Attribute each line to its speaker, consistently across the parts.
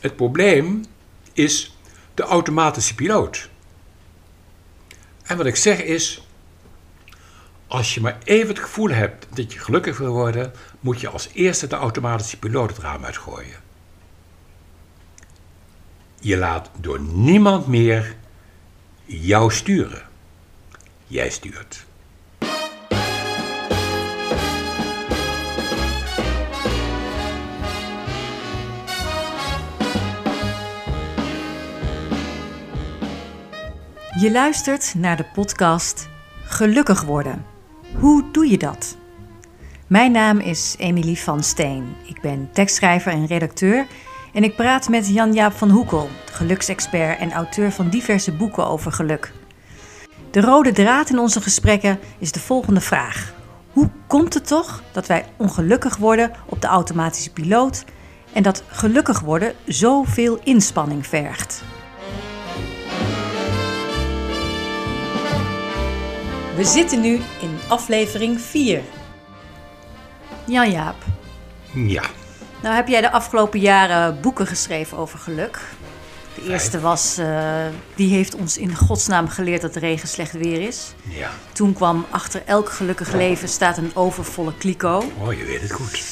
Speaker 1: Het probleem is de automatische piloot. En wat ik zeg is, als je maar even het gevoel hebt dat je gelukkig wil worden, moet je als eerste de automatische piloot het raam uitgooien. Je laat door niemand meer jou sturen. Jij stuurt.
Speaker 2: Je luistert naar de podcast Gelukkig worden. Hoe doe je dat? Mijn naam is Emilie van Steen. Ik ben tekstschrijver en redacteur en ik praat met Jan-Jaap van Hoekel, geluksexpert en auteur van diverse boeken over geluk. De rode draad in onze gesprekken is de volgende vraag. Hoe komt het toch dat wij ongelukkig worden op de automatische piloot en dat gelukkig worden zoveel inspanning vergt? We zitten nu in aflevering 4. Jan-Jaap,
Speaker 1: Ja,
Speaker 2: nou heb jij de afgelopen jaren boeken geschreven over geluk. De eerste was, eh, die heeft ons in godsnaam geleerd dat de regen slecht weer is.
Speaker 1: ja.
Speaker 2: Toen kwam achter elk gelukkig leven staat een overvolle kliko.
Speaker 1: Oh, je weet het goed.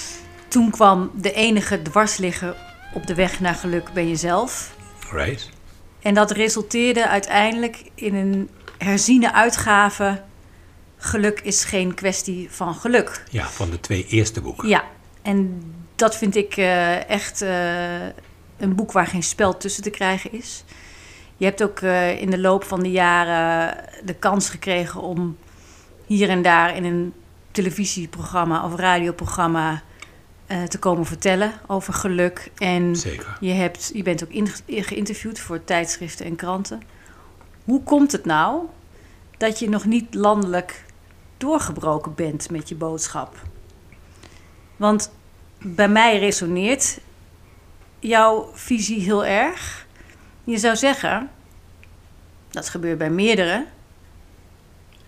Speaker 2: Toen kwam de enige dwarsligger op de weg naar geluk ben jezelf.
Speaker 1: Right?
Speaker 2: En dat resulteerde uiteindelijk in een herziene uitgave. Geluk is geen kwestie van geluk.
Speaker 1: Ja, van de twee eerste boeken.
Speaker 2: Ja, en dat vind ik eh, echt eh, een boek waar geen spel tussen te krijgen is. Je hebt ook eh, in de loop van de jaren de kans gekregen om hier en daar in een televisieprogramma of radioprogramma te komen vertellen over geluk. En
Speaker 1: Zeker.
Speaker 2: je, hebt, je bent ook in, geïnterviewd voor tijdschriften en kranten. Hoe komt het nou dat je nog niet landelijk doorgebroken bent met je boodschap? Want bij mij resoneert jouw visie heel erg. Je zou zeggen, dat gebeurt bij meerdere.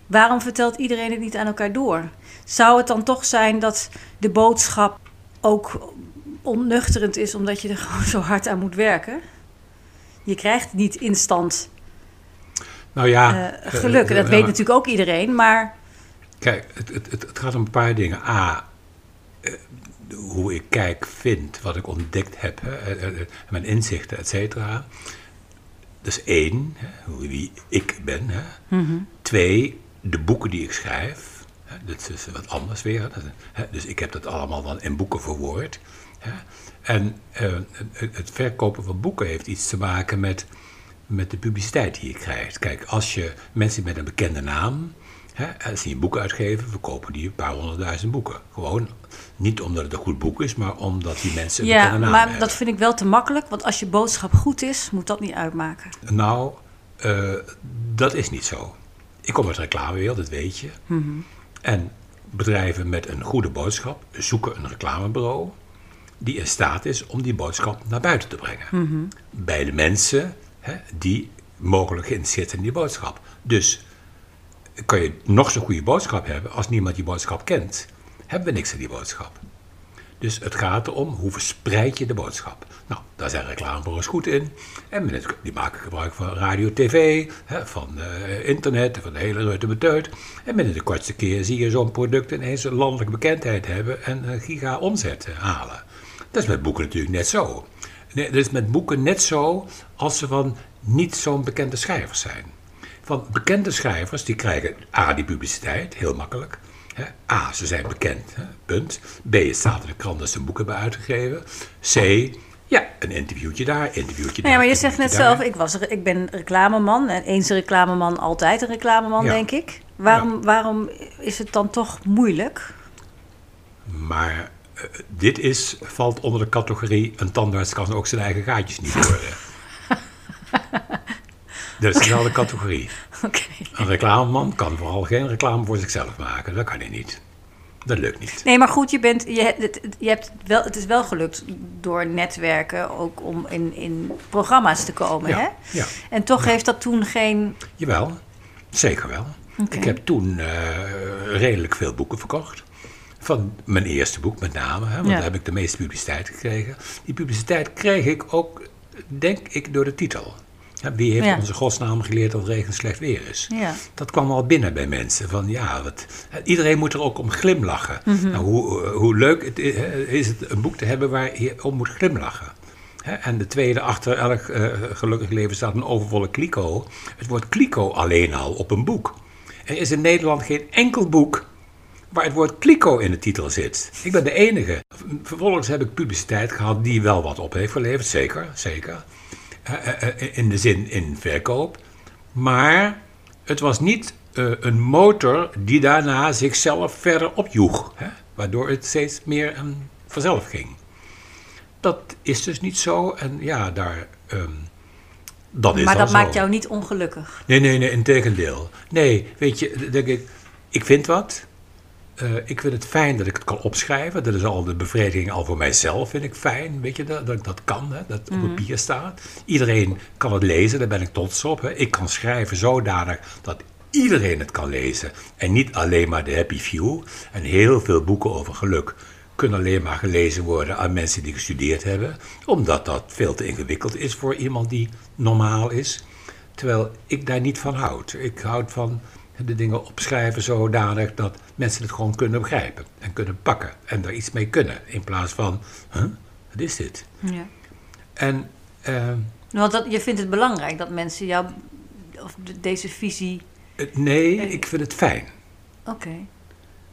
Speaker 2: Waarom vertelt iedereen het niet aan elkaar door? Zou het dan toch zijn dat de boodschap ook onnuchterend is omdat je er gewoon zo hard aan moet werken? Je krijgt niet instant
Speaker 1: Nou ja.
Speaker 2: eh, geluk. En dat
Speaker 1: eh,
Speaker 2: weet
Speaker 1: eh,
Speaker 2: natuurlijk ook iedereen. Maar
Speaker 1: Kijk, het, het, het, gaat om een paar dingen. A, eh, hoe ik kijk, vind, wat ik ontdekt heb, hè, eh, eh, mijn inzichten, et cetera. Dat is één, hè, hoe- wie ik ben. Hè. Twee, de boeken die ik schrijf. Hè, dat is wat anders weer. Hè, dus ik heb dat allemaal dan in boeken verwoord. Hè. En eh, het, het verkopen van boeken heeft iets te maken met, met de publiciteit die je krijgt. Kijk, als je mensen met een bekende naam, hè, als die een boek uitgeven, verkopen die een paar honderdduizend boeken. Gewoon niet omdat het een goed boek is, maar omdat die mensen een
Speaker 2: ja,
Speaker 1: naam
Speaker 2: maar
Speaker 1: hebben.
Speaker 2: dat vind ik wel te makkelijk. Want als je boodschap goed is, moet dat niet uitmaken.
Speaker 1: Nou, eh, dat is niet zo. Ik kom uit de reclamewereld, dat weet je. En bedrijven met een goede boodschap zoeken een reclamebureau die in staat is om die boodschap naar buiten te brengen. Bij de mensen hè, die mogelijk geïnteresseerd zijn in die boodschap. Dus kan je nog zo'n goede boodschap hebben, als niemand die boodschap kent, hebben we niks aan die boodschap. Dus het gaat erom hoe verspreid je de boodschap. Nou, daar zijn reclamebureaus goed in. En die maken gebruik van radio, tv, van eh, internet, van de hele rutte beteut. En binnen de kortste keer zie je zo'n product ineens een landelijke bekendheid hebben en een giga omzet eh, halen. Dat is met boeken natuurlijk net zo. Nee, dat is met boeken net zo als ze van niet zo'n bekende schrijvers zijn. Van bekende schrijvers, die krijgen A, die publiciteit, heel makkelijk. Hè. A, ze zijn bekend, hè, punt. B, het staat in de krant dat ze een boek hebben uitgegeven. C, ja, een interviewtje daar, interviewtje daar.
Speaker 2: Ja, maar je zegt net zelf, ik, was, ik ben reclameman. En eens een reclameman, altijd een reclameman,
Speaker 1: Ja.
Speaker 2: denk ik. Waarom,
Speaker 1: Ja.
Speaker 2: waarom is het dan toch moeilijk?
Speaker 1: Maar eh, dit is, valt onder de categorie... een tandarts kan ook zijn eigen gaatjes niet horen. Dat is wel de categorie. Een reclameman kan vooral geen reclame voor zichzelf maken. Dat kan hij niet. Dat lukt niet.
Speaker 2: Nee, maar goed, je bent, je, het, je hebt wel, het is wel gelukt door netwerken ook om in, in programma's te komen.
Speaker 1: Ja,
Speaker 2: Hè?
Speaker 1: ja.
Speaker 2: En toch heeft dat toen geen.
Speaker 1: Jawel, zeker wel. Ik heb toen eh, redelijk veel boeken verkocht. Van mijn eerste boek met name, hè, want daar heb ik de meeste publiciteit gekregen. Die publiciteit kreeg ik ook, denk ik, door de titel. Wie heeft
Speaker 2: Ja.
Speaker 1: onze godsnaam geleerd dat regen slecht weer is?
Speaker 2: Ja.
Speaker 1: Dat kwam al binnen bij mensen. Van, ja, wat, iedereen moet er ook om glimlachen.
Speaker 2: Mhm.
Speaker 1: nou, hoe, hoe leuk het is, is het een boek te hebben waar je om moet glimlachen. En de tweede, achter elk eh, gelukkig leven staat een overvolle kliko. Het woord kliko alleen al op een boek. Er is in Nederland geen enkel boek waar het woord kliko in de titel zit. Ik ben de enige. Vervolgens heb ik publiciteit gehad die wel wat op heeft geleverd, zeker, zeker. Eh, eh, in de zin in verkoop. Maar het was niet eh, een motor die daarna zichzelf verder opjoeg. Hè? Waardoor het steeds meer ehm, vanzelf ging. Dat is dus niet zo. En ja, daar... ehm, dat is
Speaker 2: Maar dat maakt jou niet ongelukkig.
Speaker 1: Nee, nee, nee, in tegendeel. Nee, weet je, denk ik, ik vind wat. Eh, ik vind het fijn dat ik het kan opschrijven. Dat is al de bevrediging al voor mijzelf, vind ik fijn. Weet je, dat, dat ik dat kan, hè, dat het op papier staat. Iedereen kan het lezen, daar ben ik trots op. Hè. Ik kan schrijven zodanig dat iedereen het kan lezen. En niet alleen maar de happy few. En heel veel boeken over geluk kunnen alleen maar gelezen worden aan mensen die gestudeerd hebben. Omdat dat veel te ingewikkeld is voor iemand die normaal is. Terwijl ik daar niet van houd. Ik houd van de dingen opschrijven zodanig dat mensen het gewoon kunnen begrijpen. En kunnen pakken. En er iets mee kunnen. In plaats van, huh, wat is dit?
Speaker 2: Ja.
Speaker 1: En eh,
Speaker 2: Want dat, je vindt het belangrijk dat mensen jou, of de- deze visie.
Speaker 1: eh, nee, ik vind het fijn.
Speaker 2: Oké.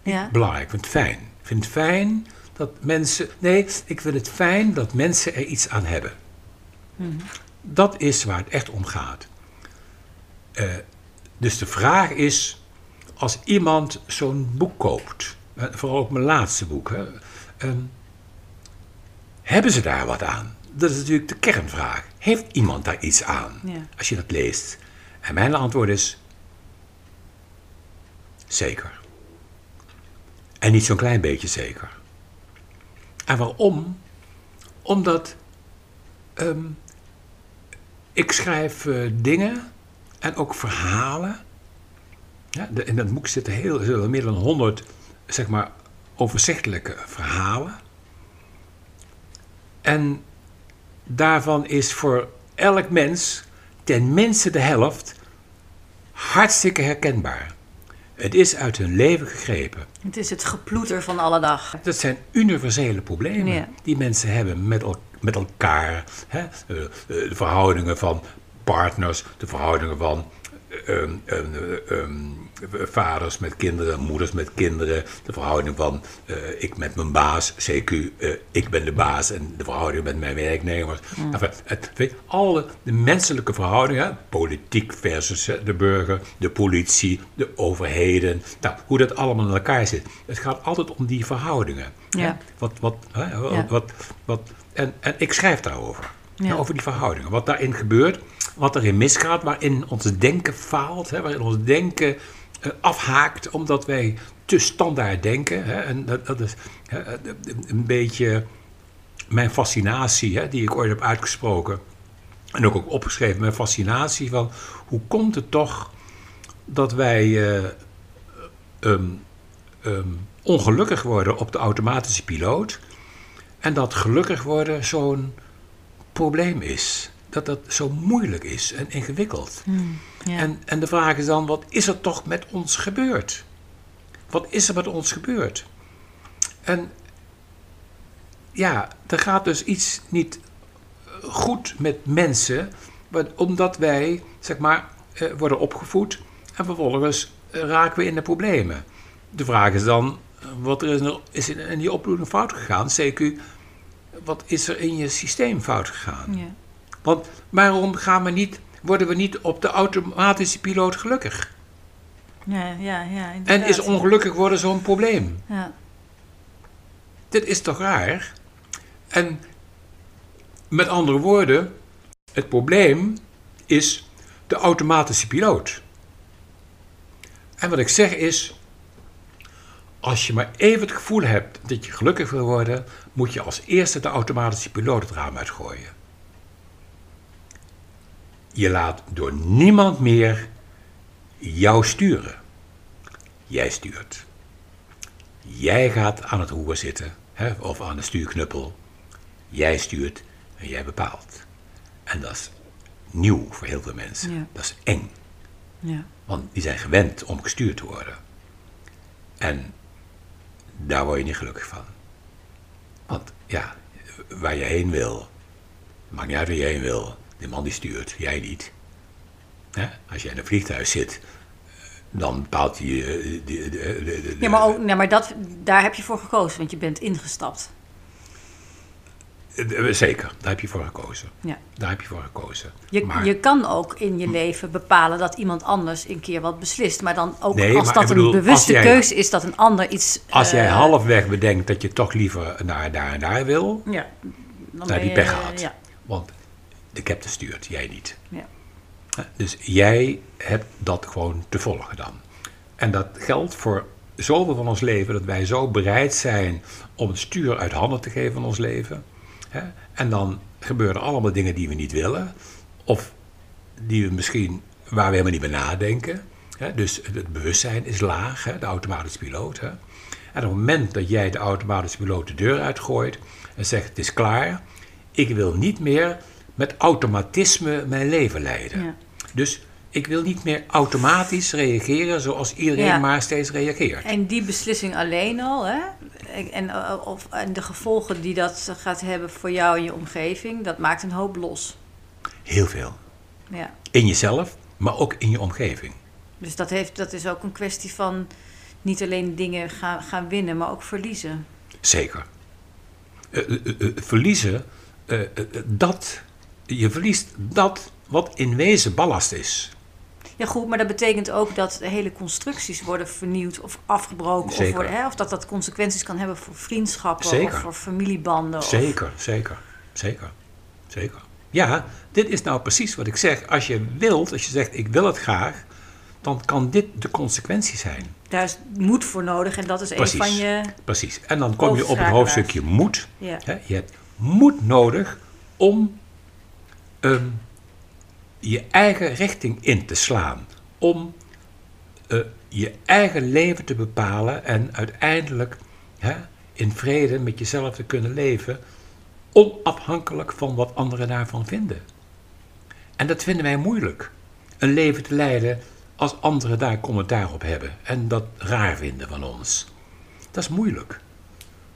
Speaker 2: Ja.
Speaker 1: Belangrijk, ik vind het fijn. Ik vind het fijn dat mensen... Nee, ik vind het fijn dat mensen er iets aan hebben. Dat is waar het echt om gaat. Dus de vraag is, als iemand zo'n boek koopt, eh, vooral ook mijn laatste boek, hè, ehm, hebben ze daar wat aan? Dat is natuurlijk de kernvraag. Heeft iemand daar iets aan
Speaker 2: Ja.
Speaker 1: als je dat leest? En mijn antwoord is, zeker. En niet zo'n klein beetje zeker. En waarom? Omdat ehm, ik schrijf eh, dingen en ook verhalen. Ja, de- in dat boek zitten heel, meer dan honderd, zeg maar, overzichtelijke verhalen. En daarvan is voor elk mens ten minste de helft hartstikke herkenbaar. Het is uit hun leven gegrepen.
Speaker 2: Het is het geploeter van alle dag.
Speaker 1: Dat zijn universele problemen
Speaker 2: Ja.
Speaker 1: die mensen hebben met, el- met elkaar. Hè? Eh, eh, de verhoudingen van partners, de verhoudingen van eh, ehm, ehm, eh, ehm, vaders met kinderen, moeders met kinderen, de verhouding van eh, ik met mijn baas, CQ, eh, ik ben de baas en de verhouding met mijn werknemers. Enfin, het, weet, alle de menselijke verhoudingen, politiek versus eh, de burger, de politie, de overheden, nou, hoe dat allemaal in elkaar zit. Het gaat altijd om die verhoudingen.
Speaker 2: Ja.
Speaker 1: Wat, wat, hè, wat,
Speaker 2: Ja.
Speaker 1: wat, wat, en, en ik schrijf daarover. Over die verhoudingen. Wat daarin gebeurt, wat erin misgaat, waarin ons denken faalt, hè, waarin ons denken eh, afhaakt omdat wij te standaard denken. Hè, en dat, dat is een beetje mijn fascinatie, hè, die ik ooit heb uitgesproken. En ook, ook opgeschreven, mijn fascinatie van hoe komt het toch dat wij eh, ehm, ehm, ongelukkig worden op de automatische piloot. En dat gelukkig worden zo'n probleem is. Dat dat zo moeilijk is en ingewikkeld.
Speaker 2: Ja.
Speaker 1: En, en de vraag is dan, wat is er toch met ons gebeurd? Wat is er met ons gebeurd? En ja, er gaat dus iets niet goed met mensen, omdat wij, zeg maar, eh, worden opgevoed en vervolgens eh, raken we in de problemen. De vraag is dan, eh, wat er is, er- is in in die opvoeding fout gegaan? CQ, wat is er in je systeem fout gegaan?
Speaker 2: ja.
Speaker 1: Want waarom gaan we niet, worden we niet op de automatische piloot gelukkig?
Speaker 2: Ja, ja, ja,
Speaker 1: En is ongelukkig worden zo'n probleem?
Speaker 2: Ja.
Speaker 1: Dit is toch raar? En met andere woorden, het probleem is de automatische piloot. En wat ik zeg is, als je maar even het gevoel hebt dat je gelukkig wil worden, moet je als eerste de automatische piloot het raam uitgooien. Je laat door niemand meer jou sturen. Jij stuurt. Jij gaat aan het roer zitten, hè, of aan de stuurknuppel. Jij stuurt en jij bepaalt. En dat is nieuw voor heel veel mensen.
Speaker 2: Ja.
Speaker 1: Dat is eng.
Speaker 2: Ja.
Speaker 1: Want die zijn gewend om gestuurd te worden. En daar word je niet gelukkig van. Want ja, waar je heen wil, maakt niet uit waar je heen wil. Die man die stuurt, jij niet. Hè? Als jij in een vliegtuig zit, dan bepaalt hij... eh, de- de- de- de- de-
Speaker 2: Ja, maar, ook, nee, maar dat, daar heb je voor gekozen, want je bent ingestapt.
Speaker 1: Eh, Zeker, daar heb je voor gekozen.
Speaker 2: Ja.
Speaker 1: Daar heb je voor gekozen.
Speaker 2: Je,
Speaker 1: maar,
Speaker 2: je kan ook in je leven bepalen dat iemand anders een keer wat beslist. Maar dan ook
Speaker 1: Nee,
Speaker 2: als dat een bewuste
Speaker 1: jij-
Speaker 2: keuze is dat een ander iets...
Speaker 1: als jij
Speaker 2: eh,
Speaker 1: halfweg bedenkt dat je toch liever naar daar en daar wil,
Speaker 2: Ja, dan
Speaker 1: heb je
Speaker 2: je-
Speaker 1: pech gehad.
Speaker 2: Ja,
Speaker 1: Want de captain stuurt, jij niet.
Speaker 2: ja.
Speaker 1: Dus jij hebt dat gewoon te volgen dan. En dat geldt voor zoveel van ons leven, dat wij zo bereid zijn om het stuur uit handen te geven van ons leven. Hè? En dan gebeuren allemaal dingen die we niet willen, of die we misschien, waar we helemaal niet bij nadenken. Hè? Dus het bewustzijn is laag, hè? de automatische piloot. En op het moment dat jij de automatische piloot de deur uitgooit en zegt: Het is klaar, ik wil niet meer met automatisme mijn leven leiden.
Speaker 2: Ja.
Speaker 1: Dus ik wil niet meer automatisch reageren zoals iedereen
Speaker 2: Ja.
Speaker 1: maar steeds reageert.
Speaker 2: En die beslissing alleen al, hè? En, en, eh, of, en de gevolgen die dat gaat hebben voor jou en je omgeving, dat maakt een hoop los.
Speaker 1: Heel veel.
Speaker 2: Ja.
Speaker 1: In jezelf, maar ook in je omgeving.
Speaker 2: Dus dat, heeft, dat is ook een kwestie van niet alleen dingen gaan, gaan winnen, maar ook verliezen.
Speaker 1: Zeker. Eh, eh, eh, eh, verliezen, eh, eh, eh, dat, je verliest dat wat in wezen ballast is.
Speaker 2: Ja, goed, maar dat betekent ook dat hele constructies worden vernieuwd of afgebroken. Of, worden, hè, of dat dat consequenties kan hebben voor vriendschappen
Speaker 1: Zeker.
Speaker 2: of voor familiebanden. Of,
Speaker 1: Zeker, zeker, zeker, zeker. Ja, dit is nou precies wat ik zeg. Als je wilt, als je zegt ik wil het graag, dan kan dit de consequentie zijn.
Speaker 2: daar is moed voor nodig en dat is
Speaker 1: Precies.
Speaker 2: een van je...
Speaker 1: Precies. En dan kom je op het hoofdstukje moed.
Speaker 2: Ja.
Speaker 1: Hè, Je hebt moed nodig om ehm, je eigen richting in te slaan. Om eh, je eigen leven te bepalen en uiteindelijk hè, in vrede met jezelf te kunnen leven. Onafhankelijk van wat anderen daarvan vinden. En dat vinden wij moeilijk. Een leven te leiden als anderen daar commentaar op hebben en dat raar vinden van ons. Dat is moeilijk.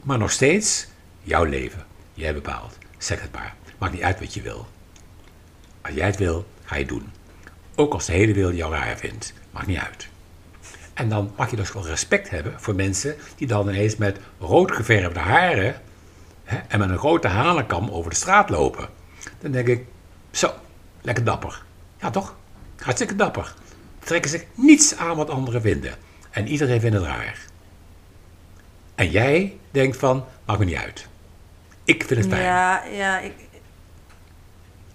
Speaker 1: Maar nog steeds, jouw leven. Jij bepaalt. Zeg het maar. Maakt niet uit wat je wil. Als jij het wil, ga je het doen. Ook als de hele wereld jou raar vindt. Maakt niet uit. En dan mag je dus wel respect hebben voor mensen die dan ineens met rood geverfde haren hè, en met een grote halenkam over de straat lopen. Dan denk ik, zo, lekker dapper. Ja toch? Hartstikke dapper. Trekken zich niets aan wat anderen vinden. En iedereen vindt het raar. En jij denkt van, maakt me niet uit. Ik vind het fijn.
Speaker 2: Ja, ja ik,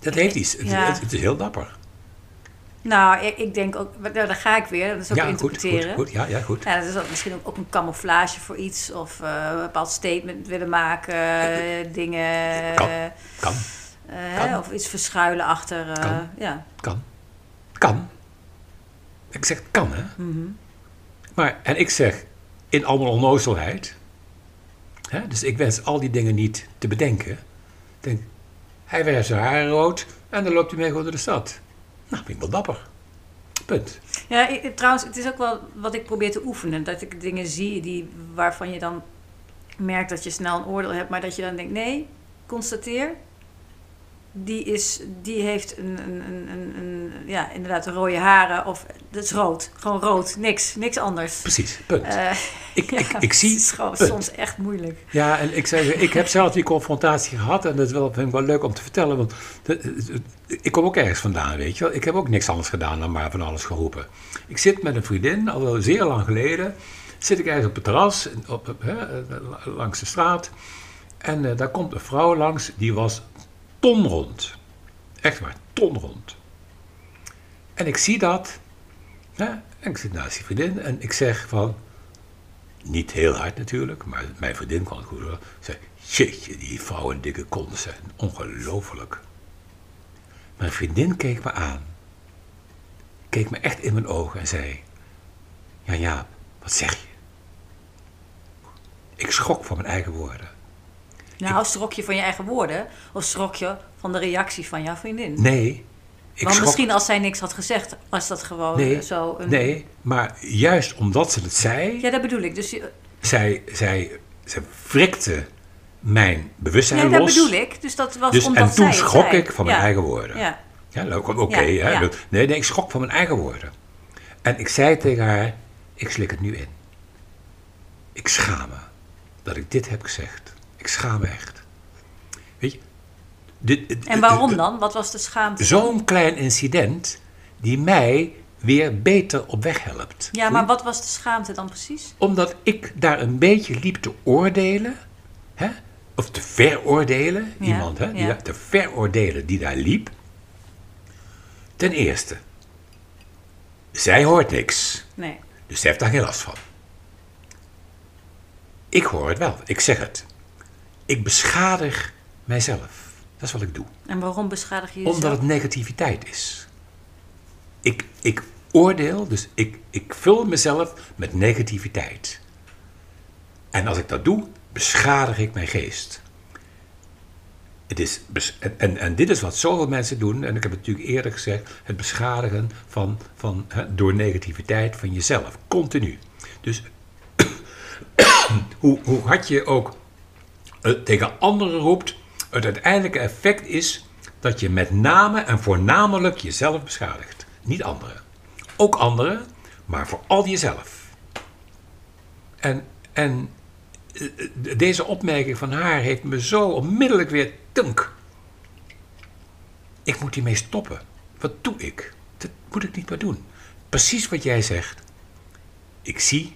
Speaker 1: Dat heeft iets. Het,
Speaker 2: Ja.
Speaker 1: het, het is heel dapper.
Speaker 2: nou, ik, ik denk ook... nou, daar ga ik weer, dat is ook
Speaker 1: Ja, goed,
Speaker 2: interpreteren.
Speaker 1: goed, goed. Ja, ja, goed.
Speaker 2: Ja, dat is ook misschien ook, ook een camouflage voor iets of eh, een bepaald statement willen maken, eh, dingen,
Speaker 1: Kan. Kan,
Speaker 2: eh,
Speaker 1: Kan.
Speaker 2: of iets verschuilen achter.
Speaker 1: Kan.
Speaker 2: Ja.
Speaker 1: kan. Kan. Ik zeg, kan, hè.
Speaker 2: Mhm.
Speaker 1: Maar, en ik zeg, in allemaal onnozelheid. Hè, dus ik wens al die dingen niet te bedenken. Ik denk, hij verft zijn haren rood en dan loopt hij mee door de stad. Nou, vind ik wel dapper. Punt.
Speaker 2: Ja, trouwens, het is ook wel wat ik probeer te oefenen. Dat ik dingen zie die, waarvan je dan merkt dat je snel een oordeel hebt, maar dat je dan denkt: nee, constateer. Die, is, die heeft een, een, een, een, een- ja, inderdaad rode haren of dat is rood. Gewoon rood, niks, niks anders.
Speaker 1: Precies, punt.
Speaker 2: Eh,
Speaker 1: ik, ik,
Speaker 2: ja,
Speaker 1: ik zie
Speaker 2: Het
Speaker 1: punt.
Speaker 2: soms echt moeilijk.
Speaker 1: Ja, en ik, zeg, ik heb zelf die confrontatie gehad en dat is wel, vind ik wel leuk om te vertellen. Want de- ik kom ook ergens vandaan, weet je wel. Ik heb ook niks anders gedaan dan maar van alles geroepen. Ik zit met een vriendin, al wel zeer lang geleden, zit ik ergens op het terras, op, op, hè, langs de straat. En eh, daar komt een vrouw langs, die was tonrond. Echt waar, tonrond. En ik zie dat, hè, en ik zit naast die vriendin en ik zeg van, niet heel hard natuurlijk, maar mijn vriendin kon het goed. Zei, jeetje, die vrouwen dikke konden zijn. Ongelooflijk. Mijn vriendin keek me aan. Keek me echt in mijn ogen en zei... Ja, ja, wat zeg je? Ik schrok van mijn eigen woorden.
Speaker 2: Nou, schrok je van je eigen woorden of schrok je van de reactie van jouw vriendin?
Speaker 1: Nee. Ik
Speaker 2: Want
Speaker 1: schrok-
Speaker 2: misschien als zij niks had gezegd, was dat gewoon
Speaker 1: Nee,
Speaker 2: zo een...
Speaker 1: nee, maar juist omdat ze het zei,
Speaker 2: Ja, dat bedoel ik. Dus je-
Speaker 1: zij, zij, zij wrikte mijn bewustzijn
Speaker 2: ja, dat
Speaker 1: los.
Speaker 2: bedoel ik. Dus dat was
Speaker 1: Dus,
Speaker 2: omdat
Speaker 1: en toen
Speaker 2: zij het
Speaker 1: schrok
Speaker 2: zei.
Speaker 1: ik van mijn eigen woorden.
Speaker 2: Ja.
Speaker 1: Ja, oké,
Speaker 2: ja.
Speaker 1: Nee, nee, ik schrok van mijn eigen woorden. En ik zei tegen haar, ik slik het nu in. Ik schaam me dat ik dit heb gezegd. Ik schaam me echt. Weet je?
Speaker 2: En waarom dan? Wat was de schaamte?
Speaker 1: Zo'n klein incident die mij weer beter op weg helpt.
Speaker 2: Ja, maar wat was de schaamte dan precies?
Speaker 1: Omdat ik daar een beetje liep te oordelen, hè? of te veroordelen,
Speaker 2: Ja,
Speaker 1: iemand, hè?
Speaker 2: Ja.
Speaker 1: te veroordelen die daar liep. Ten eerste, zij hoort niks,
Speaker 2: Nee.
Speaker 1: dus zij heeft daar geen last van. Ik hoor het wel, ik zeg het. Ik beschadig mijzelf. Dat is wat ik doe.
Speaker 2: En waarom beschadig je jezelf?
Speaker 1: Omdat het negativiteit is. Ik, ik oordeel, dus ik, ik vul mezelf met negativiteit. En als ik dat doe, beschadig ik mijn geest. Het is en, en, dit is wat zoveel mensen doen, en ik heb het natuurlijk eerder gezegd, het beschadigen van, van, hè, door negativiteit van jezelf, continu. Dus hoe, hoe hard je ook tegen anderen roept, het uiteindelijke effect is dat je met name en voornamelijk jezelf beschadigt. Niet anderen. Ook anderen, maar vooral jezelf. En, en eh, eh, deze opmerking van haar heeft me zo onmiddellijk weer tunk. Ik moet hiermee stoppen. Wat doe ik? Dat moet ik niet meer doen. Precies wat jij zegt. Ik zie,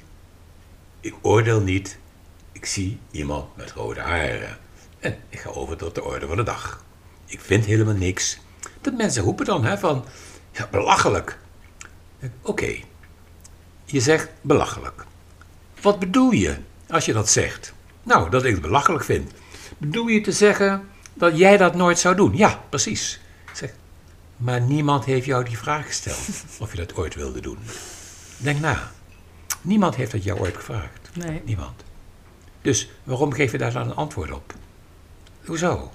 Speaker 1: ik oordeel niet, ik zie iemand met rode haren. En ik ga over tot de orde van de dag. Ik vind helemaal niks. De mensen roepen dan hè, van, ja, belachelijk. Oké, je zegt belachelijk. Wat bedoel je als je dat zegt? Nou, dat ik het belachelijk vind. Bedoel je te zeggen dat jij dat nooit zou doen? Ja, precies. Ik zeg, maar niemand heeft jou die vraag gesteld of je dat ooit wilde doen. Denk na. Niemand heeft dat jou ooit gevraagd.
Speaker 2: Nee.
Speaker 1: Niemand. Dus waarom geef je daar dan een antwoord op? Hoezo?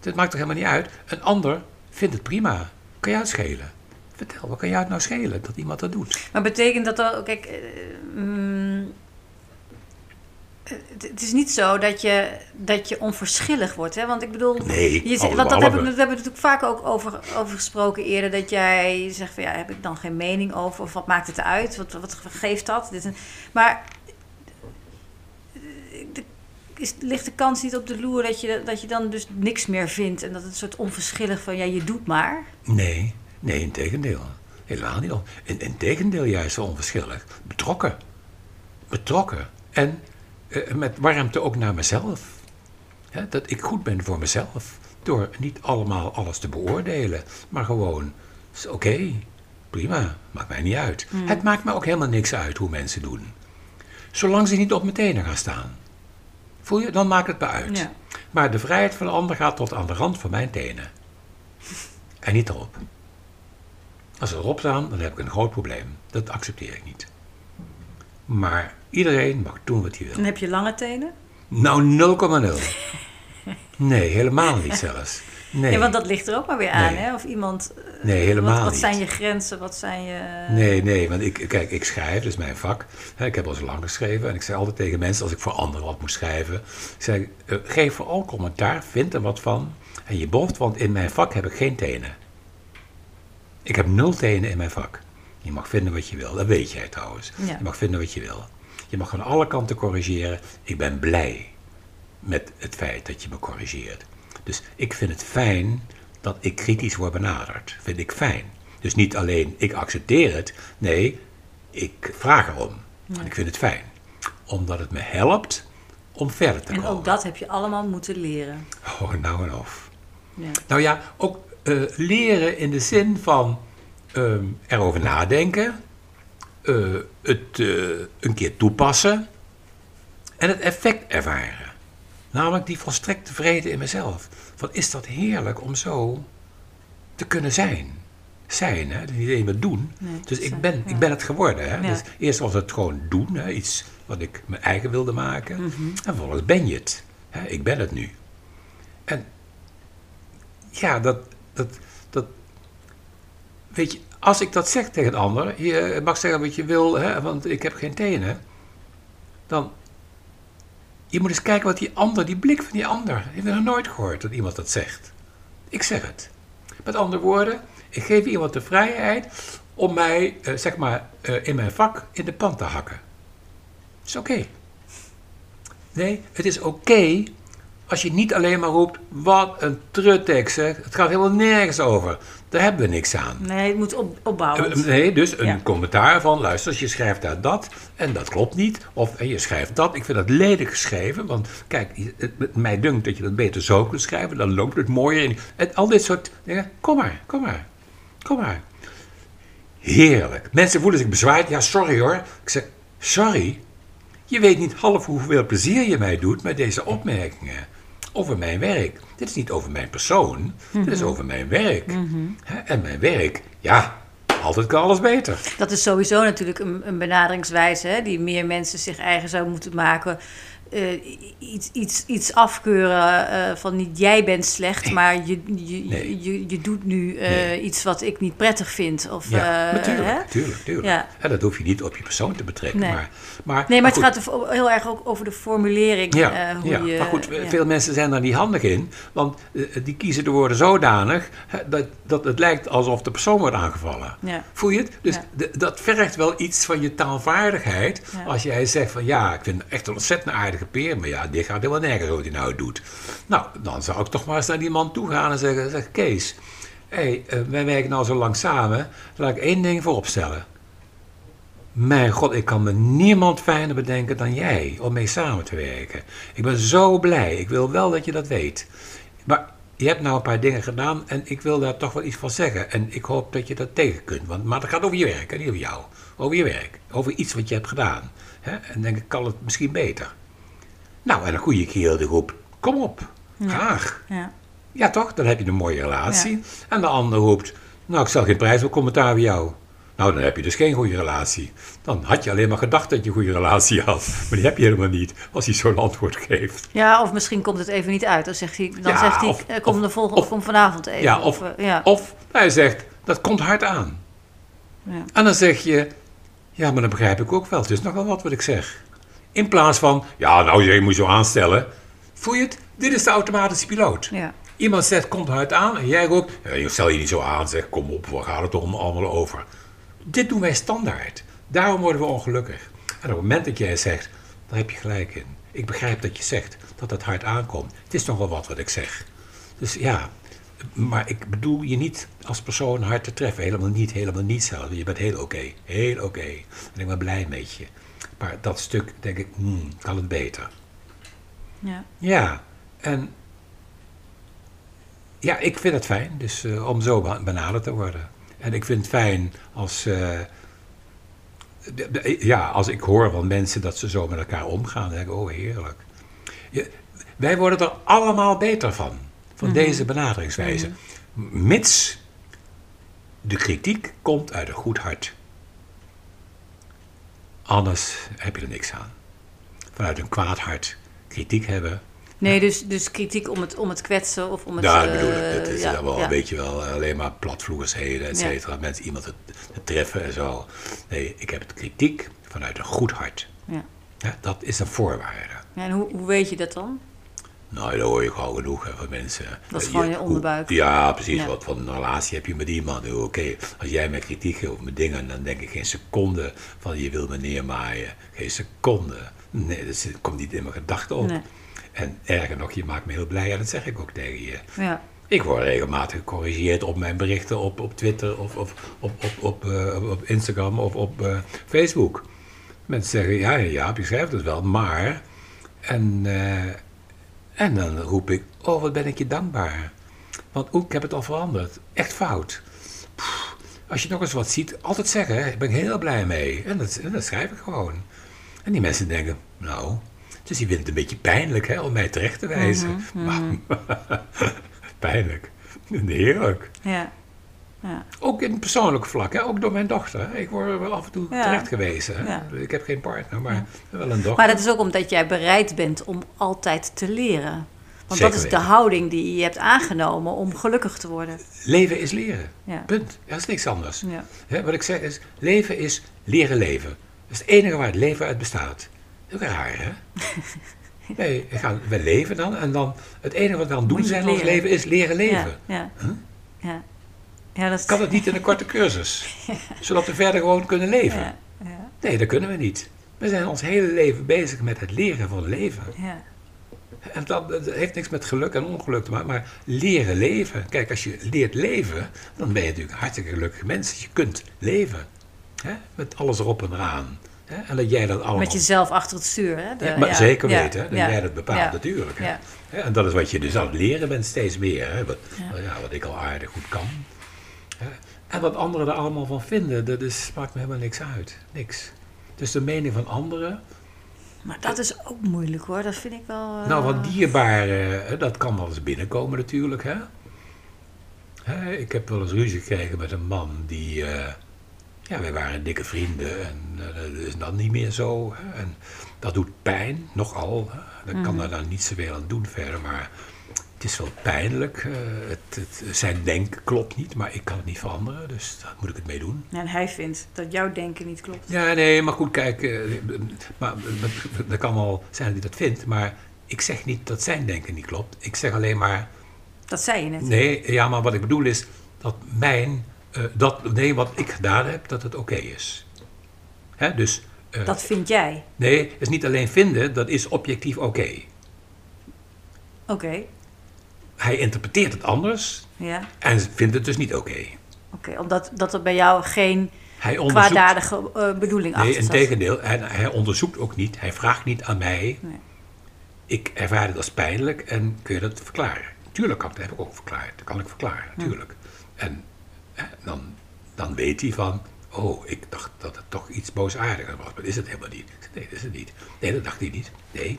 Speaker 1: Dat maakt toch helemaal niet uit? Een ander vindt het prima. Kan jou het schelen? Vertel, wat kan jou het nou schelen dat iemand dat doet?
Speaker 2: Maar betekent dat dan, kijk, eh, mm, het, het is niet zo dat je, dat je onverschillig wordt, hè? Want ik bedoel,
Speaker 1: Nee,
Speaker 2: je, want dat hebben, we, natuurlijk vaak ook over, over gesproken eerder, dat jij zegt van ja, heb ik dan geen mening over, of wat maakt het uit, wat, wat geeft dat? Dit, en- maar eh, is, ligt de kans niet op de loer dat je, dat je dan dus niks meer vindt en dat het een soort onverschillig van ja, je doet maar?
Speaker 1: Nee, nee, in tegendeel. Helemaal niet. In, in tegendeel juist zo onverschillig. Betrokken. Betrokken. En eh, met warmte ook naar mezelf. Dat ik goed ben voor mezelf. Door niet allemaal alles te beoordelen. Maar gewoon, oké, prima, maakt mij niet uit. Het maakt me ook helemaal niks uit hoe mensen doen. Zolang ze niet op mijn tenen gaan staan. Voel je? Dan maakt het me uit.
Speaker 2: Ja.
Speaker 1: Maar de vrijheid van de ander gaat tot aan de rand van mijn tenen. En niet erop. Als ze erop staan, dan heb ik een groot probleem. Dat accepteer ik niet. Maar iedereen mag doen wat hij wil.
Speaker 2: Dan heb je lange tenen?
Speaker 1: Nou, 0,0. Nee, helemaal niet zelfs. Nee,
Speaker 2: Ja, want dat ligt er ook maar weer aan,
Speaker 1: Nee.
Speaker 2: hè? Of iemand. eh,
Speaker 1: nee helemaal
Speaker 2: wat, wat zijn je grenzen? Wat zijn je.
Speaker 1: Nee, nee, want ik, kijk, ik schrijf, dat is mijn vak. Ik heb al zo lang geschreven en ik zei altijd tegen mensen als ik voor anderen wat moet schrijven, ik zei, eh, geef vooral commentaar, vind er wat van en je boft, want in mijn vak heb ik geen tenen. Ik heb nul tenen in mijn vak. Je mag vinden wat je wil, dat weet jij trouwens.
Speaker 2: Ja.
Speaker 1: Je mag vinden wat je wil. Je mag van alle kanten corrigeren. Ik ben blij met het feit dat je me corrigeert. Dus ik vind het fijn dat ik kritisch word benaderd. Vind ik fijn. Dus niet alleen ik accepteer het, nee, ik vraag erom. En ik vind het fijn. Omdat het me helpt om verder te
Speaker 2: En
Speaker 1: komen.
Speaker 2: ook dat heb je allemaal moeten leren.
Speaker 1: Oh, nou en of.
Speaker 2: Ja.
Speaker 1: Nou ja, ook eh, leren in de zin van ehm, erover nadenken, eh, het eh, een keer toepassen en het effect ervaren. Namelijk die volstrekte vrede in mezelf. Van is dat heerlijk om zo te kunnen zijn? zijn, hè? niet alleen maar doen.
Speaker 2: Nee,
Speaker 1: dus ik ben,
Speaker 2: ja.
Speaker 1: ik ben het geworden. Hè?
Speaker 2: Ja.
Speaker 1: Dus eerst was het gewoon doen, hè? iets wat ik mijn eigen wilde maken.
Speaker 2: Mhm.
Speaker 1: En vervolgens ben je het. Hè? Ik ben het nu. En ja, dat, dat, dat. Weet je, als ik dat zeg tegen een ander, je mag zeggen wat je wil, hè, want ik heb geen tenen. Dan. Je moet eens kijken wat die ander, die blik van die ander. Heb nog nooit gehoord dat iemand dat zegt. Ik zeg het. Met andere woorden, ik geef iemand de vrijheid om mij, eh, zeg maar, eh, in mijn vak in de pan te hakken. is oké. Nee, het is oké als je niet alleen maar roept, wat een truttekst zeg. Het gaat helemaal nergens over. Daar hebben we niks aan.
Speaker 2: Nee, het moet op, opbouwend.
Speaker 1: Eh, Nee, dus een
Speaker 2: Ja.
Speaker 1: commentaar van, luister, je schrijft daar dat en dat klopt niet. Of eh, je schrijft dat, ik vind dat lelijk geschreven. Want kijk, het- mij dunkt dat je dat beter zo kunt schrijven, dan loopt het mooier. in. En al dit soort dingen, kom maar, kom maar, kom maar. Heerlijk. Mensen voelen zich bezwaard. Ja, sorry hoor. Ik zeg, sorry. Je weet niet half hoeveel plezier je mij doet met deze opmerkingen. Over mijn werk. Dit is niet over mijn persoon. Dit is over mijn werk. Hè, En mijn werk, ja, altijd kan alles beter.
Speaker 2: Dat is sowieso natuurlijk een, een benaderingswijze hè, die meer mensen zich eigen zou moeten maken. Eh, iets, iets, iets afkeuren eh, van niet jij bent slecht, maar je, je,
Speaker 1: Nee.
Speaker 2: je, je doet nu eh,
Speaker 1: Nee.
Speaker 2: iets wat ik niet prettig vind. Of,
Speaker 1: Ja, natuurlijk,
Speaker 2: hè?
Speaker 1: natuurlijk, natuurlijk.
Speaker 2: Ja.
Speaker 1: Dat hoef je niet op je persoon te betrekken.
Speaker 2: Nee.
Speaker 1: Maar, maar,
Speaker 2: Nee, maar het
Speaker 1: goed.
Speaker 2: gaat heel erg ook over de formulering.
Speaker 1: Ja,
Speaker 2: hoe
Speaker 1: ja.
Speaker 2: je,
Speaker 1: maar goed, veel mensen zijn daar niet handig in. Want die kiezen de woorden zodanig dat, dat het lijkt alsof de persoon wordt aangevallen. Voel je het? Dus de- dat vergt wel iets van je taalvaardigheid. Als jij zegt van ja, ik vind het echt een ontzettend Maar ja, dit gaat helemaal nergens wat hij nou doet. Nou, dan zou ik toch maar eens naar die man toe gaan en zeggen, zeg Kees. Hé, hey, wij werken nou zo lang samen. Laat ik één ding voorop stellen. Mijn god, ik kan me niemand fijner bedenken dan jij om mee samen te werken. Ik ben zo blij. Ik wil wel dat je dat weet. Maar je hebt nou een paar dingen gedaan en ik wil daar toch wel iets van zeggen. En ik hoop dat je dat tegen kunt. Want, maar het gaat over je werk, hè, niet over jou. Over je werk. Over iets wat je hebt gedaan. Hè? En denk ik, kan het misschien beter. Nou, en een goede kerel die roept, kom op, graag.
Speaker 2: Ja.
Speaker 1: Ja, toch? Dan heb je een mooie relatie. En de ander roept, nou, ik stel geen prijs op commentaar bij jou. Nou, dan heb je dus geen goede relatie. Dan had je alleen maar gedacht dat je een goede relatie had. Maar die heb je helemaal niet, als hij zo'n antwoord geeft.
Speaker 2: ja, of misschien komt het even niet uit. Dan zegt hij, dan
Speaker 1: Ja,
Speaker 2: zegt hij
Speaker 1: of-
Speaker 2: eh, kom, de volgende,
Speaker 1: of-
Speaker 2: kom vanavond even.
Speaker 1: Ja, of,
Speaker 2: eh, ja.
Speaker 1: of hij zegt, dat komt hard aan.
Speaker 2: Ja.
Speaker 1: En dan zeg je, ja, maar dat begrijp ik ook wel. Het is nogal wat wat ik zeg. In plaats van, ja, nou, je moet je zo aanstellen. Voel je het? Dit is de automatische piloot.
Speaker 2: Ja.
Speaker 1: Iemand zegt, komt hard aan. En jij roept, ja, je stel je niet zo aan. Zeg, kom op, waar gaat het toch allemaal over? Dit doen wij standaard. Daarom worden we ongelukkig. En op het moment dat jij zegt, daar heb je gelijk in. Ik begrijp dat je zegt dat het hard aankomt. Het is nogal wat wat ik zeg. Dus ja, maar ik bedoel je niet als persoon hard te treffen. Helemaal niet, helemaal niet zelf. Je bent heel oké, heel oké. En ik ben blij met je. Maar dat stuk denk ik, hmm, kan het beter.
Speaker 2: Ja.
Speaker 1: Ja, en ja, ik vind het fijn dus, eh, om zo be- benaderd te worden. En ik vind het fijn als, eh, de- ja, als ik hoor van mensen dat ze zo met elkaar omgaan. Dan denk ik, oh heerlijk. Je- wij worden er allemaal beter van, van deze benaderingswijze. Mits de kritiek komt uit een goed hart. Anders heb je er niks aan. Vanuit een kwaad hart kritiek hebben,
Speaker 2: Nee, dus, dus kritiek om het, om het kwetsen of om het...
Speaker 1: ja, ik
Speaker 2: eh,
Speaker 1: bedoel, het, het is
Speaker 2: ja,
Speaker 1: wel,
Speaker 2: ja.
Speaker 1: weet je wel, alleen maar platvloersheden, et cetera. Mensen iemand te, te treffen en zo. Nee, ik heb het kritiek vanuit een goed hart.
Speaker 2: Ja.
Speaker 1: Ja, dat is een voorwaarde.
Speaker 2: En hoe, hoe weet je dat dan?
Speaker 1: Nou, daar hoor je gewoon genoeg hè, van mensen.
Speaker 2: Dat is gewoon je onderbuik.
Speaker 1: Ja, precies.
Speaker 2: Ja.
Speaker 1: Wat voor een relatie heb je met iemand? Oké, als jij mij kritiek geeft op mijn dingen, dan denk ik geen seconde van je wil me neermaaien. Geen seconde. Nee, dat komt niet in mijn gedachten op.
Speaker 2: Nee.
Speaker 1: En erger nog, je maakt me heel blij en dat zeg ik ook tegen je.
Speaker 2: Ja.
Speaker 1: Ik word regelmatig gecorrigeerd op mijn berichten op, op Twitter of op, op, op, op, eh, op- op Instagram of op eh, Facebook. Mensen zeggen, ja, ja, je schrijft het wel, maar... En, eh, en dan roep ik, oh, wat ben ik je dankbaar. Want oeh, ik heb het al veranderd. Echt fout. Pff, als je nog eens wat ziet, altijd zeggen, hè, daar ben ik heel blij mee. En dat, en dat schrijf ik gewoon. En die mensen denken, nou... Dus die vinden het een beetje pijnlijk hè, om mij terecht te wijzen. Maar, pijnlijk. Heerlijk.
Speaker 2: Ja. Ja.
Speaker 1: Ook in persoonlijk vlak, hè? ook door mijn dochter. Ik word wel af en toe
Speaker 2: Ja.
Speaker 1: terecht gewezen.
Speaker 2: Ja.
Speaker 1: Ik heb geen partner, maar wel een dochter.
Speaker 2: Maar dat is ook omdat jij bereid bent om altijd te leren. Want
Speaker 1: Zeker
Speaker 2: dat is de houding die je hebt aangenomen om gelukkig te worden.
Speaker 1: Leven is leren. Punt. Dat is niks anders. Hè, wat ik zeg is, leven is leren leven. Dat is het enige waar het leven uit bestaat. Dat is ook raar, hè? gaan, wij leven dan en dan het enige wat we aan het doen zijn in ons leven is leren leven.
Speaker 2: Ja, ja. Ja. dat
Speaker 1: Kan het niet in een korte cursus? Zodat we verder gewoon kunnen leven?
Speaker 2: Ja, ja,
Speaker 1: Nee, dat kunnen we niet. We zijn ons hele leven bezig met het leren van leven.
Speaker 2: ja.
Speaker 1: En dat, dat heeft niks met geluk en ongeluk te maken, maar leren leven. Kijk, als je leert leven, dan ben je natuurlijk een hartstikke gelukkig mens. Je kunt leven. Hè? Met alles erop en eraan. Hè? En dat jij dat allemaal...
Speaker 2: Met jezelf achter het stuur. Hè? De-
Speaker 1: maar zeker weten, hè, dat jij dat bepaalt natuurlijk. Hè? En dat is wat je dus aan het leren bent steeds meer. Hè? Wat ik al aardig goed kan. En wat anderen er allemaal van vinden, dat is, maakt me helemaal niks uit. Niks. Dus de mening van anderen,
Speaker 2: Maar dat is ook moeilijk hoor. Dat vind ik wel. eh,
Speaker 1: Nou, wat dierbaar, eh, dat kan wel eens binnenkomen natuurlijk. Hè? Hè, ik heb wel eens ruzie gekregen met een man die... eh, ja, wij waren dikke vrienden en eh, dat is dan niet meer zo. Hè? En dat doet pijn, nogal. Hè? Dan kan er dan niet zoveel aan doen verder, maar... Het is wel pijnlijk. eh, het, het, zijn denken klopt niet, maar ik kan het niet veranderen. Dus daar moet ik het mee doen.
Speaker 2: En hij vindt dat jouw denken niet klopt.
Speaker 1: Ja, nee, maar goed, kijk. eh, maar, dat kan wel zijn dat hij dat vindt, maar ik zeg niet dat zijn denken niet klopt. Ik zeg alleen maar.
Speaker 2: Dat zei je net.
Speaker 1: Nee, ja, maar wat ik bedoel is dat mijn. eh, dat, nee, wat ik gedaan heb, dat het oké is. Hè, dus.
Speaker 2: Dat vind jij.
Speaker 1: Nee, het is niet alleen vinden, dat is objectief oké.
Speaker 2: Oké.
Speaker 1: Hij interpreteert het anders
Speaker 2: Ja.
Speaker 1: en vindt het dus niet oké.
Speaker 2: Oké. Omdat dat er bij jou geen
Speaker 1: Hij
Speaker 2: kwaadaardige eh, bedoeling
Speaker 1: Nee,
Speaker 2: achter
Speaker 1: in
Speaker 2: zat.
Speaker 1: tegendeel, hij, hij onderzoekt ook niet. Hij vraagt niet aan mij.
Speaker 2: Nee.
Speaker 1: Ik ervaar het als pijnlijk en kun je dat verklaren? Tuurlijk kan ik, dat heb ik ook verklaard. Dat kan ik verklaren, tuurlijk. En eh, dan, dan weet hij van, oh, ik dacht dat het toch iets boosaardiger was. Maar is het helemaal niet. Nee, dat is het niet. Nee, dat dacht hij niet. Nee,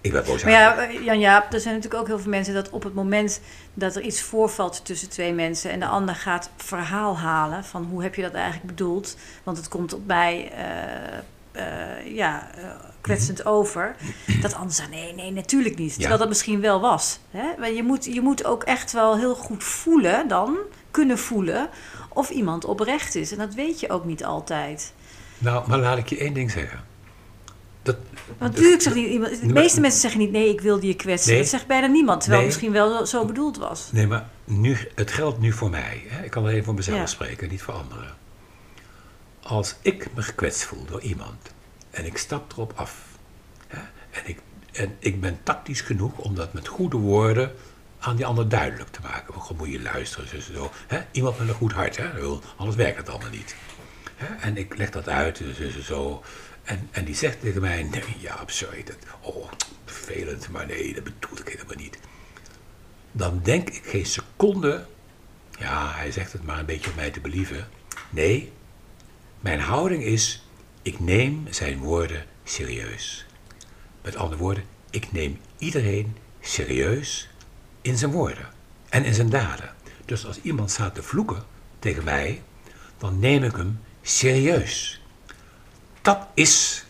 Speaker 1: ik ben
Speaker 2: Maar ja, eh, Jan-Jaap, er zijn natuurlijk ook heel veel mensen dat op het moment dat er iets voorvalt tussen twee mensen en de ander gaat verhaal halen van hoe heb je dat eigenlijk bedoeld, want het komt op mij eh, eh, ja, kwetsend over, dat de ander zegt nee, nee, natuurlijk niet, terwijl
Speaker 1: Ja.
Speaker 2: dat misschien wel was. Hè? Maar je moet, je moet ook echt wel heel goed voelen dan, kunnen voelen of iemand oprecht is en dat weet je ook niet altijd.
Speaker 1: Nou, maar laat ik je één ding zeggen. Dat,
Speaker 2: Want natuurlijk zegt niet iemand. De
Speaker 1: maar-
Speaker 2: meeste mensen zeggen niet: nee, ik wilde je kwetsen.
Speaker 1: Nee.
Speaker 2: Dat zegt bijna niemand, terwijl het misschien wel zo bedoeld was.
Speaker 1: Nee, maar nu, het geldt nu voor mij. Hè? Ik kan alleen voor mezelf
Speaker 2: Ja.
Speaker 1: spreken, niet voor anderen. Als ik me gekwetst voel door iemand en ik stap erop af hè, en, ik, en ik ben tactisch genoeg om dat met goede woorden aan die ander duidelijk te maken. Gewoon moet je luisteren, zo. Hè? Iemand met een goed hart, hè? Anders werkt het allemaal niet. Hè? En ik leg dat uit, en zo. En, en die zegt tegen mij, nee, ja, sorry, dat, oh, vervelend, maar nee, dat bedoel ik helemaal niet dan denk ik geen seconde, ja, hij zegt het maar een beetje om mij te believen. Nee, mijn houding is, ik neem zijn woorden serieus. Met andere woorden, ik neem iedereen serieus in zijn woorden en in zijn daden. Dus als iemand staat te vloeken tegen mij, dan neem ik hem serieus. Dat is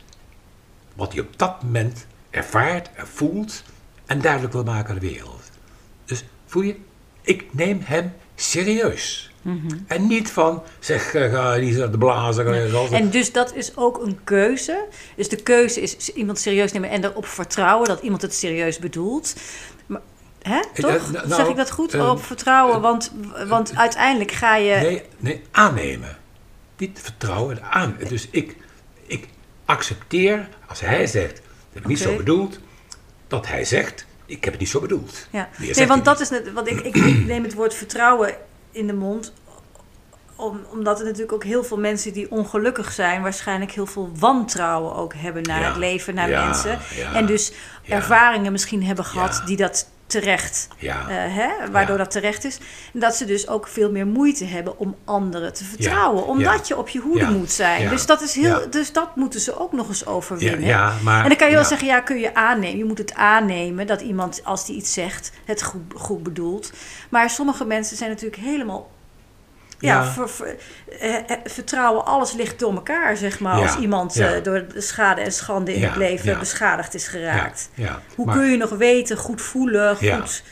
Speaker 1: wat hij op dat moment ervaart en voelt en duidelijk wil maken aan de wereld. Dus voel je, ik neem hem serieus. En niet van, zeg, eh, ga niet zo te blazen.
Speaker 2: En dus dat is ook een keuze. Dus de keuze is iemand serieus nemen en erop vertrouwen dat iemand het serieus bedoelt. Maar, hè,
Speaker 1: Eh,
Speaker 2: toch?
Speaker 1: eh, nou,
Speaker 2: zeg ik dat goed?
Speaker 1: eh,
Speaker 2: Erop vertrouwen, want, want uiteindelijk ga je.
Speaker 1: Nee, nee, aannemen. Niet vertrouwen, aan. Dus ik accepteer, als hij zegt, dat heb ik niet zo bedoeld, dat hij zegt, ik heb het niet zo bedoeld.
Speaker 2: Ja. Nee, want dat is net. Want ik, ik, neem het woord vertrouwen in de mond. Om, omdat er natuurlijk ook heel veel mensen die ongelukkig zijn, waarschijnlijk heel veel wantrouwen ook hebben naar
Speaker 1: Ja.
Speaker 2: het leven, naar
Speaker 1: Ja,
Speaker 2: mensen. En dus ervaringen misschien hebben gehad die dat terecht,
Speaker 1: Ja.
Speaker 2: eh, hè, waardoor
Speaker 1: Ja.
Speaker 2: dat terecht is. En dat ze dus ook veel meer moeite hebben om anderen te vertrouwen.
Speaker 1: Ja.
Speaker 2: Omdat je op je hoede moet zijn. Dus, dat is heel, dus dat moeten ze ook nog eens overwinnen.
Speaker 1: Maar-
Speaker 2: en dan kan je wel zeggen, ja, kun je aannemen. Je moet het aannemen dat iemand, als die iets zegt, het goed, goed bedoelt. Maar sommige mensen zijn natuurlijk helemaal ja,
Speaker 1: Ja.
Speaker 2: ver- ver- eh, eh, vertrouwen, alles ligt door elkaar, zeg maar.
Speaker 1: Ja,
Speaker 2: Als iemand
Speaker 1: ja.
Speaker 2: eh, door de schade en schande in het leven beschadigd is geraakt. Hoe
Speaker 1: Maar-
Speaker 2: kun je nog weten, goed voelen, goed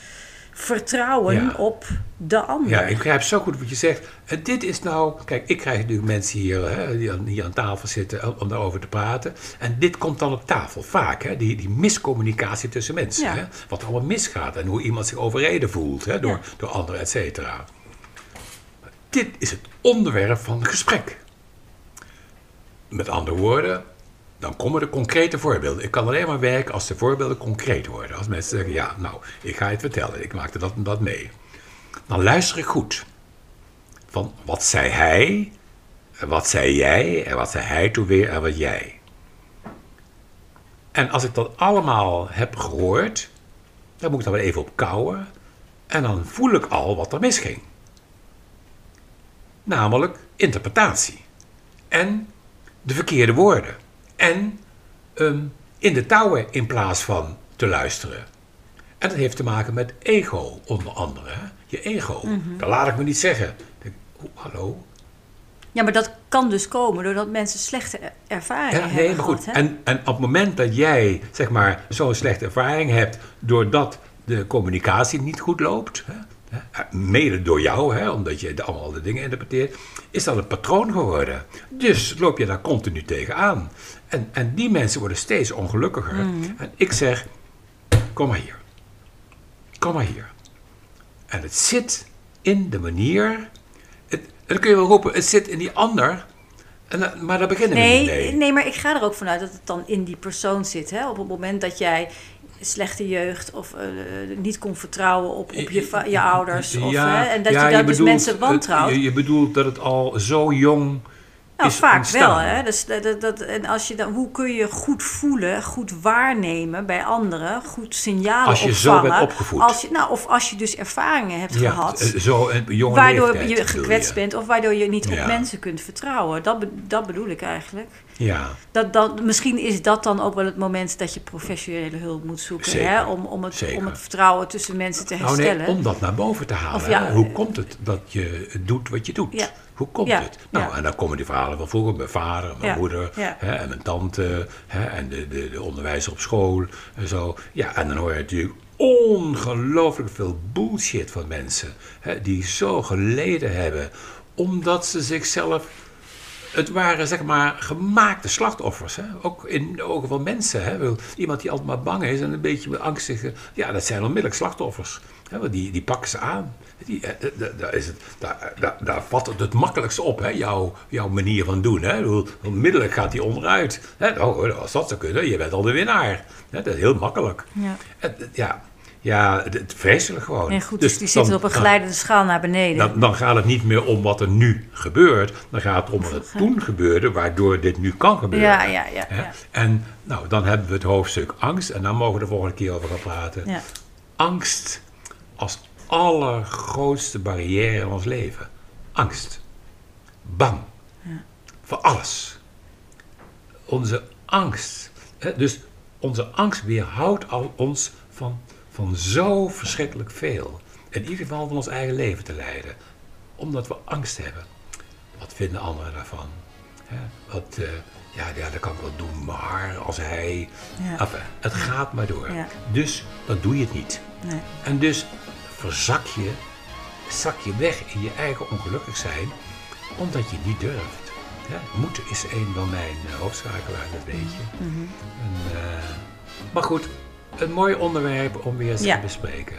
Speaker 2: vertrouwen op de ander?
Speaker 1: Ja, ik begrijp zo goed wat je zegt. En dit is nou... Kijk, ik krijg natuurlijk mensen hier hè, die aan, hier aan tafel zitten om- daarover te praten. En dit komt dan op tafel, vaak. Hè, die, die miscommunicatie tussen mensen. Hè, wat er allemaal misgaat en hoe iemand zich overreden voelt hè, door, door anderen, et cetera. Dit is het onderwerp van het gesprek. Met andere woorden, dan komen de concrete voorbeelden. Ik kan alleen maar werken als de voorbeelden concreet worden. Als mensen zeggen, ja, nou, ik ga het vertellen. Ik maakte dat en dat mee. Dan luister ik goed. Van wat zei hij, wat zei jij, en wat zei hij toen weer, en wat jij. En als ik dat allemaal heb gehoord, dan moet ik daar wel even op kouwen. En dan voel ik al wat er misging. Namelijk interpretatie. En de verkeerde woorden. En ehm, in de touwen in plaats van te luisteren. En dat heeft te maken met ego, onder andere. Je ego. Dat laat ik me niet zeggen. Denk, oh, hallo?
Speaker 2: Ja, maar dat kan dus komen doordat mensen slechte er- ervaringen
Speaker 1: Ja,
Speaker 2: hebben
Speaker 1: nee, maar goed.
Speaker 2: gehad?
Speaker 1: En, en op het moment dat jij zeg maar, zo'n slechte ervaring hebt, doordat de communicatie niet goed loopt, hè, mede door jou, hè, omdat je allemaal de dingen interpreteert, is dat een patroon geworden. Dus loop je daar continu tegenaan. En, en die mensen worden steeds ongelukkiger.
Speaker 2: Mm.
Speaker 1: En ik zeg, kom maar hier. Kom maar hier. En het zit in de manier. Het, en dan kun je wel roepen, het zit in die ander. En, maar daar beginnen we niet
Speaker 2: Nee,
Speaker 1: mee.
Speaker 2: nee, maar ik ga er ook vanuit dat het dan in die persoon zit. Hè? Op het moment dat jij slechte jeugd of eh, niet kon vertrouwen op, op je, je ouders. Of, hè? En dat je dan dus
Speaker 1: bedoelt
Speaker 2: mensen wantrouwt.
Speaker 1: je, je bedoelt dat het al zo jong
Speaker 2: Nou,
Speaker 1: is
Speaker 2: vaak
Speaker 1: ontstaan.
Speaker 2: wel. Hè? Dus dat, dat, en als je dan, hoe kun je goed voelen, goed waarnemen bij anderen, goed signalen
Speaker 1: Als je zo
Speaker 2: opvangen.
Speaker 1: bent opgevoed.
Speaker 2: Als je, nou, of als je dus ervaringen hebt
Speaker 1: Ja,
Speaker 2: gehad.
Speaker 1: eh, zo jonge
Speaker 2: Waardoor
Speaker 1: leeftijd,
Speaker 2: je gekwetst
Speaker 1: je.
Speaker 2: bent of waardoor je niet op mensen kunt vertrouwen. Dat, dat bedoel ik eigenlijk.
Speaker 1: Ja,
Speaker 2: Dat, dat, misschien is dat dan ook wel het moment dat je professionele hulp moet zoeken.
Speaker 1: Zeker,
Speaker 2: Hè? Om, om, het,
Speaker 1: zeker.
Speaker 2: om het vertrouwen tussen mensen te
Speaker 1: nou
Speaker 2: herstellen.
Speaker 1: nee, om dat naar boven te halen.
Speaker 2: Ja.
Speaker 1: Hoe komt het dat je doet wat je doet?
Speaker 2: Ja.
Speaker 1: Hoe komt
Speaker 2: Ja,
Speaker 1: het? Nou,
Speaker 2: ja.
Speaker 1: en dan komen die verhalen van vroeger. Mijn vader, mijn
Speaker 2: Ja,
Speaker 1: moeder hè, en mijn tante hè, en de, de, de onderwijzer op school en zo. Ja, en dan hoor je natuurlijk ongelooflijk veel bullshit van mensen. Hè, die zo geleden hebben omdat ze zichzelf het waren zeg maar gemaakte slachtoffers. Hè? Ook in de ogen van mensen. Hè? Iemand die altijd maar bang is en een beetje angstig. Ja, dat zijn onmiddellijk slachtoffers. Hè? Want die, die pakken ze aan. Die, eh, eh, daar- is het, daar, daar, daar vat het het makkelijkste op, hè? Jouw, jouw manier van doen. Hè? Onmiddellijk gaat die onderuit. Hè? Oh, als dat zou kunnen, je bent al de winnaar. Hè? Dat is heel makkelijk.
Speaker 2: Ja.
Speaker 1: Ja, ja het, vreselijk gewoon.
Speaker 2: Goed, dus, die zitten op een
Speaker 1: dan-
Speaker 2: glijdende schaal naar beneden.
Speaker 1: dan, dan gaat het niet meer om wat er nu gebeurt. Dan gaat het om wat er toen gebeurde, waardoor dit nu kan gebeuren.
Speaker 2: Ja, ja, ja, ja.
Speaker 1: En nou, dan hebben we het hoofdstuk angst. En dan mogen we de volgende keer over gaan praten.
Speaker 2: ja.
Speaker 1: Angst als allergrootste barrière in ons leven. Angst. Bang. Voor alles. Onze angst. Hè, dus onze angst weerhoudt al ons van, van zo verschrikkelijk veel. In ieder geval van ons eigen leven te leiden. Omdat we angst hebben. Wat vinden anderen daarvan? Hè, wat, eh, ja, ja, dat kan ik wel doen, maar als hij...
Speaker 2: Ja.
Speaker 1: Enfin, het gaat maar door.
Speaker 2: Ja.
Speaker 1: Dus dan doe je het niet.
Speaker 2: Nee.
Speaker 1: En dus verzak je, zak je weg in je eigen ongelukkig zijn, omdat je niet durft. Ja, moeten is een van mijn uh, hoofdschakelaars, dat weet je. En, eh, maar goed, een mooi onderwerp om weer eens
Speaker 2: Ja.
Speaker 1: te bespreken.